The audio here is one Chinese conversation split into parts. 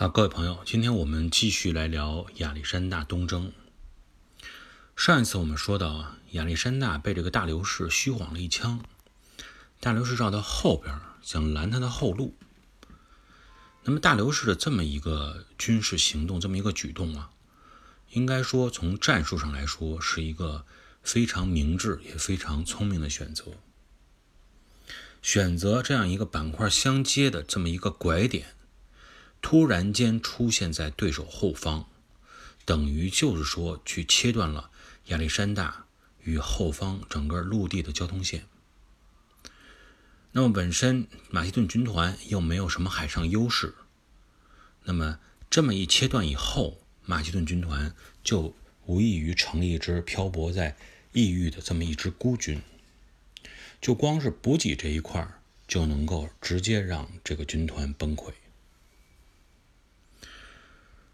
好，各位朋友，今天我们继续来聊亚历山大东征。上一次我们说到啊，亚历山大被这个大流士虚晃了一枪，大流士绕到后边想拦他的后路。那么大流士的这么一个军事行动，这么一个举动啊，应该说从战术上来说是一个非常明智也非常聪明的选择。选择这样一个板块相接的这么一个拐点，突然间出现在对手后方，等于就是说去切断了。亚历山大与后方整个陆地的交通线。那么本身马其顿军团又没有什么海上优势，那么这么一切断以后，马其顿军团就无异于成立一支漂泊在异域的这么一支孤军。就光是补给这一块就能够直接让这个军团崩溃。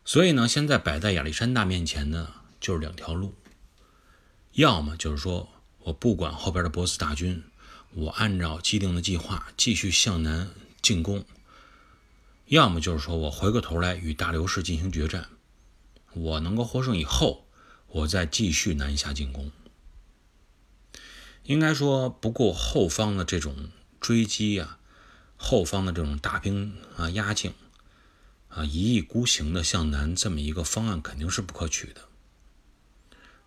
所以呢，现在摆在亚历山大面前呢，就是两条路。要么就是说我不管后边的波斯大军，我按照既定的计划继续向南进攻；要么就是说我回过头来与大流士进行决战，我能够获胜以后，我再继续南下进攻。应该说，不顾后方的这种追击啊，后方的这种大兵啊压境啊，一意孤行的向南，这么一个方案肯定是不可取的。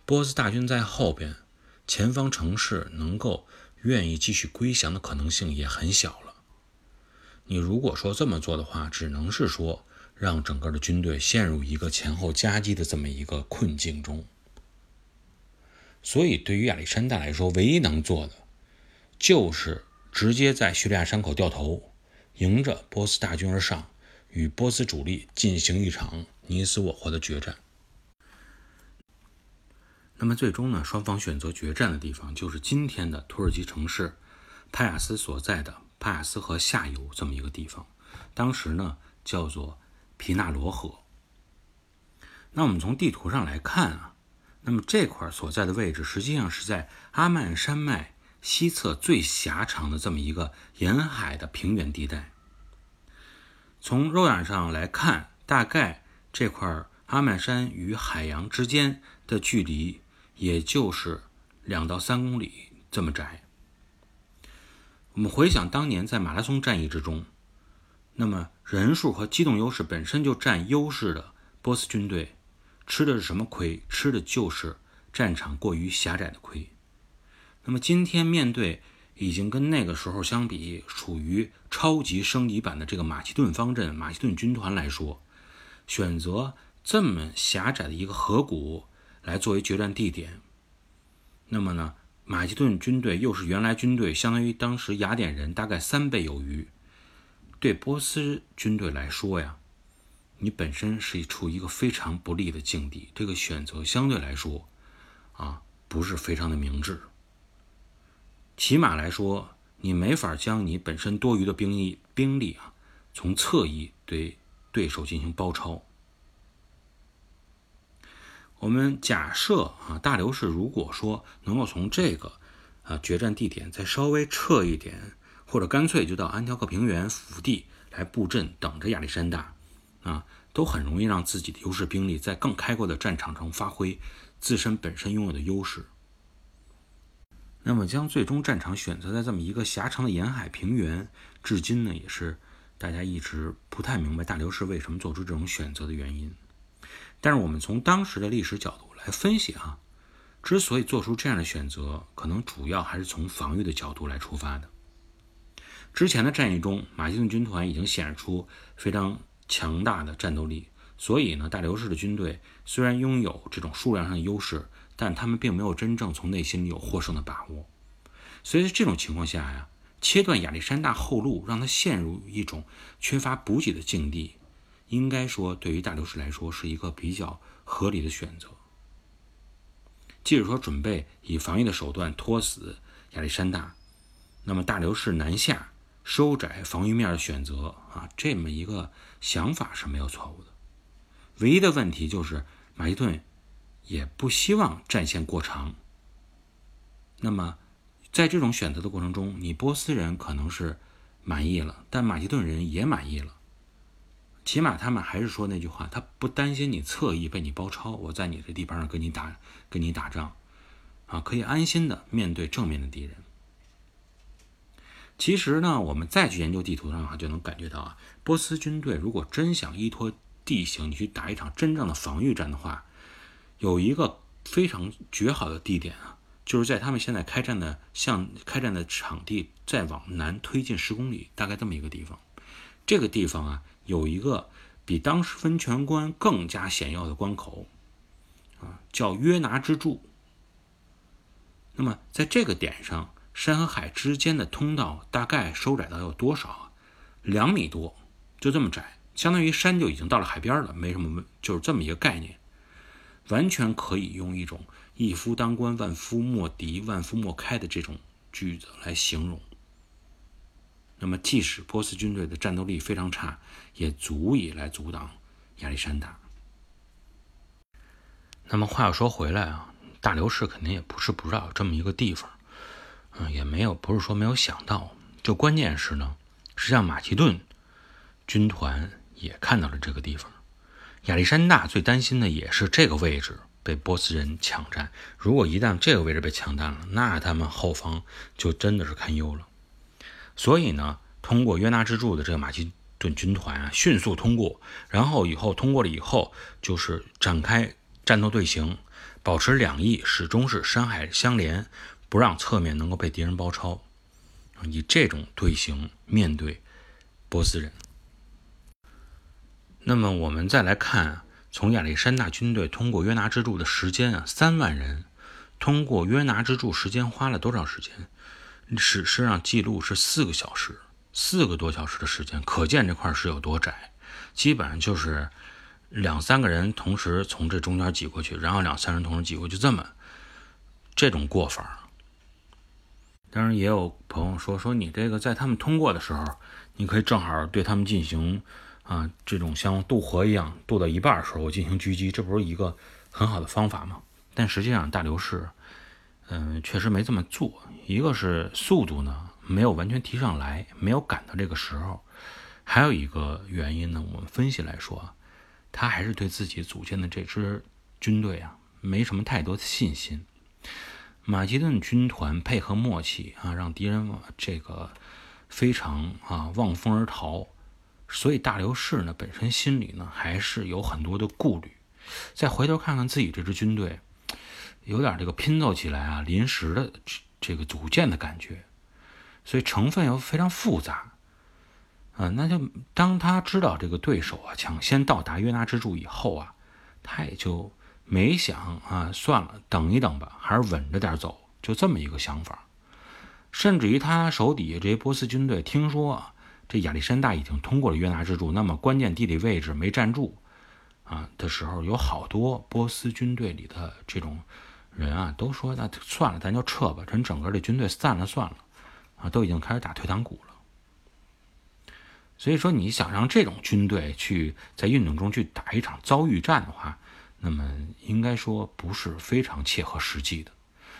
波斯大军在后边，前方城市能够愿意继续归降的可能性也很小了。你如果说这么做的话，只能是说让整个的军队陷入一个前后夹击的这么一个困境中。所以，对于亚历山大来说，唯一能做的就是直接在叙利亚山口掉头，迎着波斯大军而上，与波斯主力进行一场你死我活的决战。那么最终呢，双方选择决战的地方就是今天的土耳其城市帕亚斯所在的帕亚斯河下游这么一个地方，当时呢叫做皮纳罗河。那我们从地图上来看啊，那么这块所在的位置实际上是在阿曼山脉西侧最狭长的这么一个沿海的平原地带。从肉眼上来看，大概这块阿曼山与海洋之间的距离。也就是两到三公里这么窄。我们回想当年在马拉松战役之中，那么人数和机动优势本身就占优势的波斯军队，吃的是什么亏？吃的就是战场过于狭窄的亏。那么今天面对已经跟那个时候相比，属于超级升级版的这个马其顿方阵、马其顿军团来说，选择这么狭窄的一个河谷。来作为决战地点，那么呢，马其顿军队又是原来军队相当于当时雅典人大概三倍有余，对波斯军队来说呀，你本身是处一个非常不利的境地，这个选择相对来说啊不是非常的明智。起码来说，你没法将你本身多余的兵力兵力啊从侧翼对对手进行包抄。我们假设啊，大流士如果说能够从这个啊决战地点再稍微撤一点，或者干脆就到安条克平原腹地来布阵，等着亚历山大啊，都很容易让自己的优势兵力在更开阔的战场中发挥自身本身拥有的优势。那么将最终战场选择在这么一个狭长的沿海平原，至今呢也是大家一直不太明白大流士为什么做出这种选择的原因。但是我们从当时的历史角度来分析哈，之所以做出这样的选择，可能主要还是从防御的角度来出发的。之前的战役中，马其顿军团已经显示出非常强大的战斗力，所以呢，大流士的军队虽然拥有这种数量上的优势，但他们并没有真正从内心里有获胜的把握。所以在这种情况下呀，切断亚历山大后路，让他陷入一种缺乏补给的境地。应该说，对于大流士来说是一个比较合理的选择。即使说准备以防御的手段拖死亚历山大，那么大流士南下收窄防御面的选择啊，这么一个想法是没有错误的。唯一的问题就是马其顿也不希望战线过长。那么在这种选择的过程中，你波斯人可能是满意了，但马其顿人也满意了。起码他们还是说那句话，他不担心你侧翼被你包抄，我在你的地盘上跟你打，跟你打仗，啊，可以安心的面对正面的敌人。其实呢，我们再去研究地图上啊，就能感觉到啊，波斯军队如果真想依托地形，你去打一场真正的防御战的话，有一个非常绝好的地点啊，就是在他们现在开战的向开战的场地再往南推进十公里，大概这么一个地方。这个地方啊，有一个比当时分泉关更加险要的关口，啊，叫约拿之柱。那么在这个点上。山和海之间的通道大概收窄到有多少啊？两米多，就这么窄，相当于山就已经到了海边了，没什么问，就是这么一个概念，完全可以用一种“一夫当关，万夫莫敌，万夫莫开”的这种句子来形容。那么，即使波斯军队的战斗力非常差，也足以来阻挡亚历山大。那么话又说回来啊，大流士肯定也不是不知道有这么一个地方。嗯，也没有，不是说没有想到，就关键是呢，实际上马其顿军团也看到了这个地方。亚历山大最担心的也是这个位置被波斯人抢占。如果一旦这个位置被抢占了，那他们后方就真的是堪忧了。所以呢，通过约纳之柱的这个马其顿军团啊，迅速通过，然后以后通过了以后，就是展开战斗队形，保持两翼始终是山海相连。不让侧面能够被敌人包抄，以这种队形面对波斯人。那么我们再来看，从亚历山大军队通过约拿之柱的时间啊，三万人通过约拿之柱时间花了多少时间？史实上记录是四个小时，四个多小时的时间，可见这块是有多窄。基本上就是两三个人同时从这中间挤过去，然后两三人同时挤过去，这么这种过法。当然，也有朋友说说你这个在他们通过的时候，你可以正好对他们进行啊这种像渡河一样渡到一半的时候，进行狙击，这不是一个很好的方法吗？但实际上大流士，嗯，确实没这么做。一个是速度呢没有完全提上来，没有赶到这个时候；还有一个原因呢，我们分析来说，他还是对自己组建的这支军队啊没什么太多的信心。马其顿军团配合默契啊，让敌人这个非常啊望风而逃，所以大流士呢本身心里呢还是有很多的顾虑。再回头看看自己这支军队，有点这个拼凑起来啊临时的这个组建的感觉，所以成分又非常复杂。啊，那就当他知道这个对手啊抢先到达约拿之柱以后啊，他也就。没想啊，算了，等一等吧，还是稳着点走，就这么一个想法。甚至于他手底下这些波斯军队，听说啊，这亚历山大已经通过了约拿之柱，那么关键地理位置没站住啊的时候，有好多波斯军队里的这种人啊，都说那算了，咱就撤吧，咱整个这军队散了算了啊，都已经开始打退堂鼓了。所以说，你想让这种军队去在运动中去打一场遭遇战的话，那么应该说不是非常切合实际的，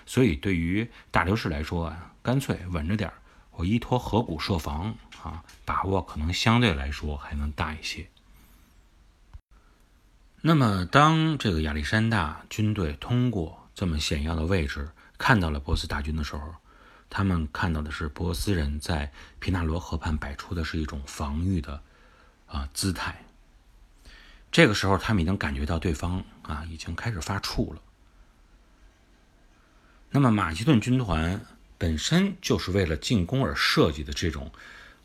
所以对于大流士来说啊，干脆稳着点儿，我依托河谷设防啊，把握可能相对来说还能大一些。那么当这个亚历山大军队通过这么险要的位置，看到了波斯大军的时候，他们看到的是波斯人在皮纳罗河畔摆出的是一种防御的啊姿态。这个时候，他们已经感觉到对方啊已经开始发怵了。那么，马其顿军团本身就是为了进攻而设计的这种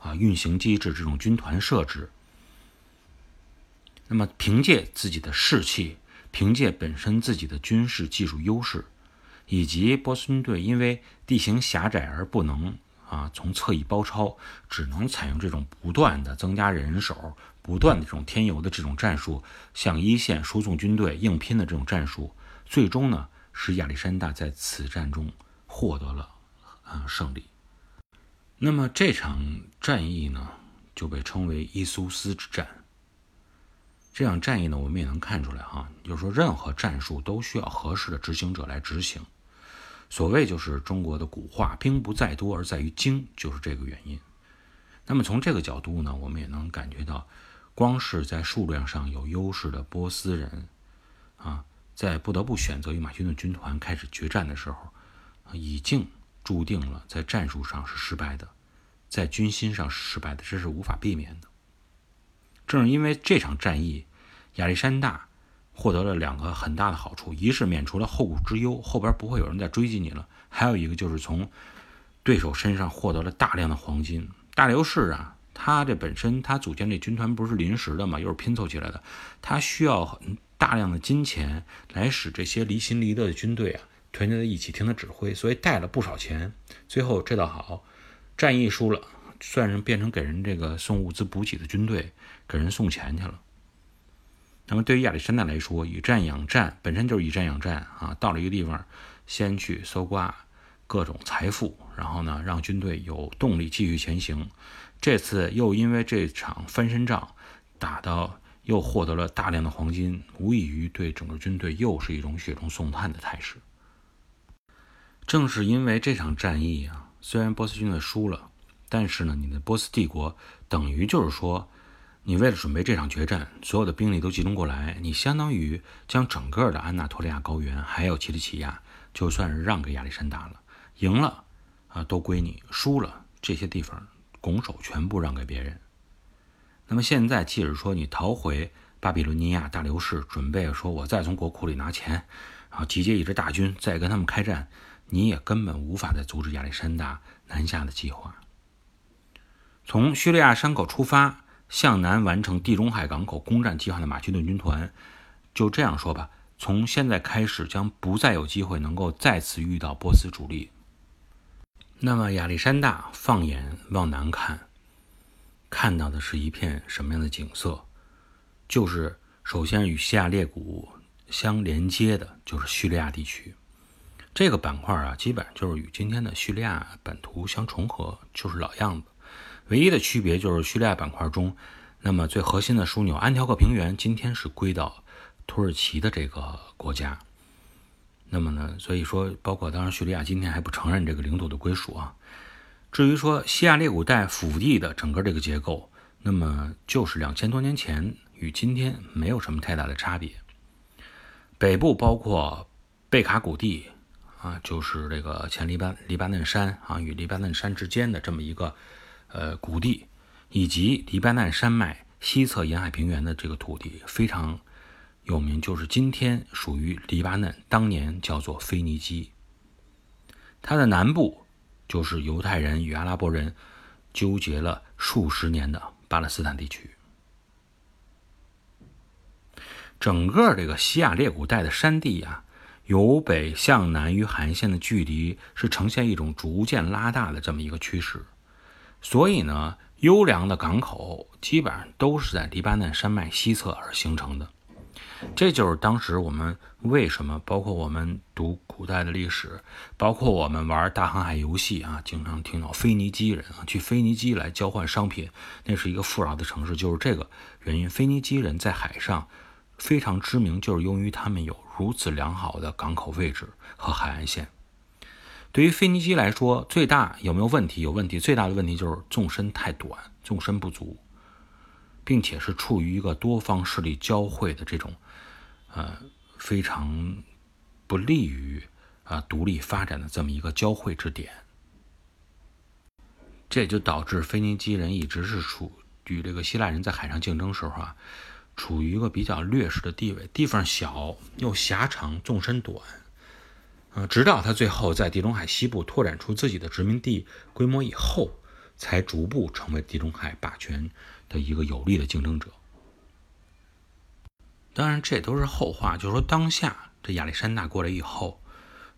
啊运行机制，这种军团设置。那么，凭借自己的士气，凭借本身自己的军事技术优势，以及波斯军队因为地形狭窄而不能啊从侧翼包抄，只能采用这种不断的增加人手。不断的这种添油的这种战术，向一线输送军队硬拼的这种战术，最终呢，使亚历山大在此战中获得了啊胜利。那么这场战役呢，就被称为伊苏斯之战。这场战役呢，我们也能看出来哈，就是说任何战术都需要合适的执行者来执行。所谓就是中国的古话“兵不在多而在于精”，就是这个原因。那么从这个角度呢，我们也能感觉到。光是在数量上有优势的波斯人，啊，在不得不选择与马其顿军团开始决战的时候，已经注定了在战术上是失败的，在军心上是失败的，这是无法避免的。正是因为这场战役，亚历山大获得了两个很大的好处：一是免除了后顾之忧，后边不会有人再追击你了；还有一个就是从对手身上获得了大量的黄金。大流士啊，他这本身他组建这军团不是临时的嘛，又是拼凑起来的，他需要很大量的金钱来使这些离心离德的军队啊团结在一起听他指挥，所以带了不少钱。最后这倒好，战役输了，算是变成给人这个送物资补给的军队，给人送钱去了。那么对于亚历山大来说，以战养战本身就是以战养战啊，到了一个地方，先去搜刮。各种财富，然后呢，让军队有动力继续前行。这次又因为这场翻身仗打到，又获得了大量的黄金，无异于对整个军队又是一种雪中送炭的态势。正是因为这场战役啊，虽然波斯军队输了，但是呢，你的波斯帝国等于就是说，你为了准备这场决战，所有的兵力都集中过来，你相当于将整个的安纳托利亚高原还有奇里乞亚，就算是让给亚历山大了。赢了，啊，都归你；输了，这些地方拱手全部让给别人。那么现在，即使说你逃回巴比伦尼亚，大流士准备说，我再从国库里拿钱，然后集结一支大军，再跟他们开战，你也根本无法再阻止亚历山大南下的计划。从叙利亚山口出发，向南完成地中海港口攻占计划的马其顿军团，就这样说吧，从现在开始将不再有机会能够再次遇到波斯主力。那么亚历山大放眼往南看，看到的是一片什么样的景色？就是首先与西亚列谷相连接的，就是叙利亚地区。这个板块啊，基本上就是与今天的叙利亚版图相重合，就是老样子。唯一的区别就是叙利亚板块中，那么最核心的枢纽安条克平原，今天是归到土耳其的这个国家。那么呢，所以说，包括当然，叙利亚今天还不承认这个领土的归属啊。至于说西亚列古带腹地的整个这个结构，那么就是两千多年前与今天没有什么太大的差别。北部包括贝卡谷地啊，就是这个前黎巴黎巴嫩山啊与黎巴嫩山之间的这么一个呃谷地，以及黎巴嫩山脉西侧沿海平原的这个土地，非常。有名就是今天属于黎巴嫩，当年叫做腓尼基。它的南部就是犹太人与阿拉伯人纠结了数十年的巴勒斯坦地区。整个这个西亚列古带的山地啊，由北向南与海岸线的距离是呈现一种逐渐拉大的这么一个趋势。所以呢，优良的港口基本上都是在黎巴嫩山脉西侧而形成的。这就是当时我们为什么，包括我们读古代的历史，包括我们玩大航海游戏啊，经常听到腓尼基人啊，去腓尼基来交换商品，那是一个富饶的城市，就是这个原因。腓尼基人在海上非常知名，就是由于他们有如此良好的港口位置和海岸线。对于腓尼基来说，最大有没有问题？有问题，最大的问题就是纵深太短，纵深不足，并且是处于一个多方势力交汇的这种。呃，非常不利于啊独立发展的这么一个交汇之点，这也就导致腓尼基人一直是处与这个希腊人在海上竞争时候啊，处于一个比较劣势的地位，地方小又狭长，纵深短，呃，直到他最后在地中海西部拓展出自己的殖民地规模以后，才逐步成为地中海霸权的一个有力的竞争者。当然，这都是后话。就是说，当下这亚历山大过来以后，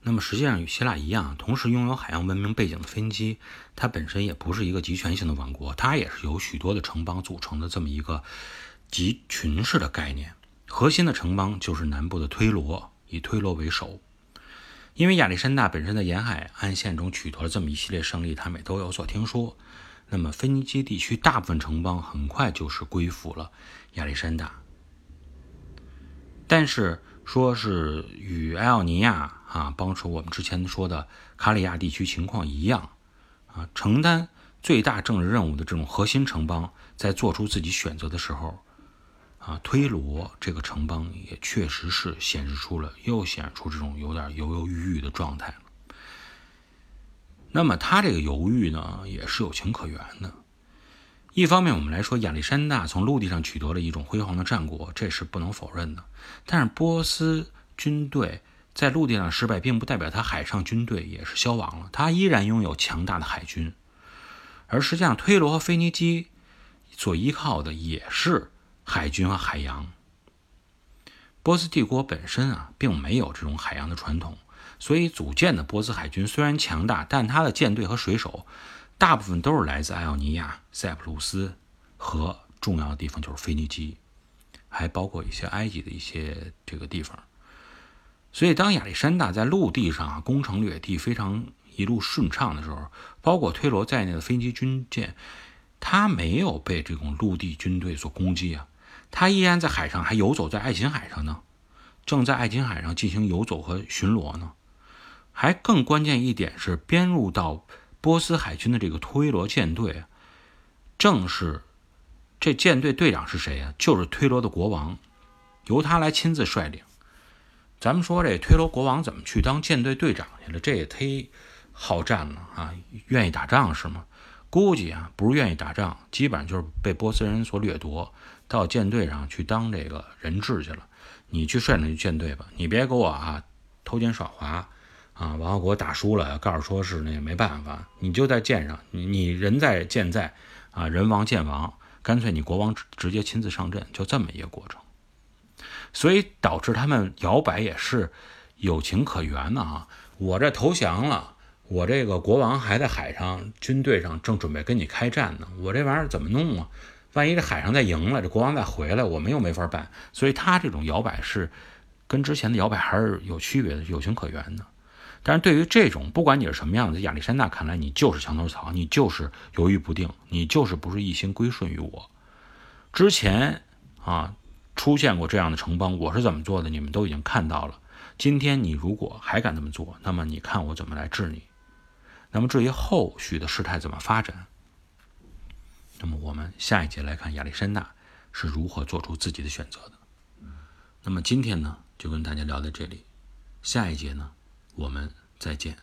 那么实际上与希腊一样，同时拥有海洋文明背景的腓尼基，它本身也不是一个集权性的王国，它也是由许多的城邦组成的这么一个集群式的概念。核心的城邦就是南部的推罗，以推罗为首。因为亚历山大本身在沿海岸线中取得了这么一系列胜利，他们也都有所听说。那么，腓尼基地区大部分城邦很快就是归附了亚历山大。但是说是与埃奥尼亚啊，帮助我们之前说的卡里亚地区情况一样啊，承担最大政治任务的这种核心城邦在做出自己选择的时候，啊，推罗这个城邦也确实是显示出了又显示出这种有点犹犹豫豫的状态。那么他这个犹豫呢，也是有情可原的。一方面，我们来说亚历山大从陆地上取得了一种辉煌的战果，这是不能否认的。但是波斯军队在陆地上失败，并不代表他海上军队也是消亡了，他依然拥有强大的海军。而实际上，推罗和腓尼基所依靠的也是海军和海洋。波斯帝国本身啊，并没有这种海洋的传统，所以组建的波斯海军虽然强大，但它的舰队和水手大部分都是来自爱奥尼亚、塞浦路斯和重要的地方就是腓尼基，还包括一些埃及的一些这个地方。所以，当亚历山大在陆地上啊攻城略地，非常。一路顺畅的时候，包括推罗在内的飞机军舰，他没有被这种陆地军队所攻击啊，他依然在海上还游走在爱琴海上呢，正在爱琴海上进行游走和巡逻呢。还更关键一点是，编入到波斯海军的这个推罗舰队，正是这舰队队长是谁呀？就是推罗的国王，由他来亲自率领。咱们说这推罗国王怎么去当舰队队长去了？这也忒……好战了啊！愿意打仗是吗？估计啊，不是愿意打仗，基本上就是被波斯人所掠夺，到舰队上去当这个人质去了。你去率领舰队吧，你别给我啊偷奸耍滑啊！完了给我打输了，告诉说是那没办法，你就在舰上，你你人在舰在啊，人亡舰亡，干脆你国王直接亲自上阵，就这么一个过程。所以导致他们摇摆也是有情可原的啊！我这投降了。我这个国王还在海上，军队上正准备跟你开战呢。我这玩意儿怎么弄啊？万一这海上再赢了，这国王再回来，我们又没法办。所以他这种摇摆是跟之前的摇摆还是有区别的，有情可原的。但是对于这种不管你是什么样的，亚历山大看来你就是墙头草，你就是犹豫不定，你就是不是一心归顺于我。之前啊出现过这样的城邦，我是怎么做的，你们都已经看到了。今天你如果还敢这么做，那么你看我怎么来治你。那么至于后续的事态怎么发展，那么我们下一节来看亚历山大是如何做出自己的选择的。那么今天呢，就跟大家聊到这里，下一节呢，我们再见。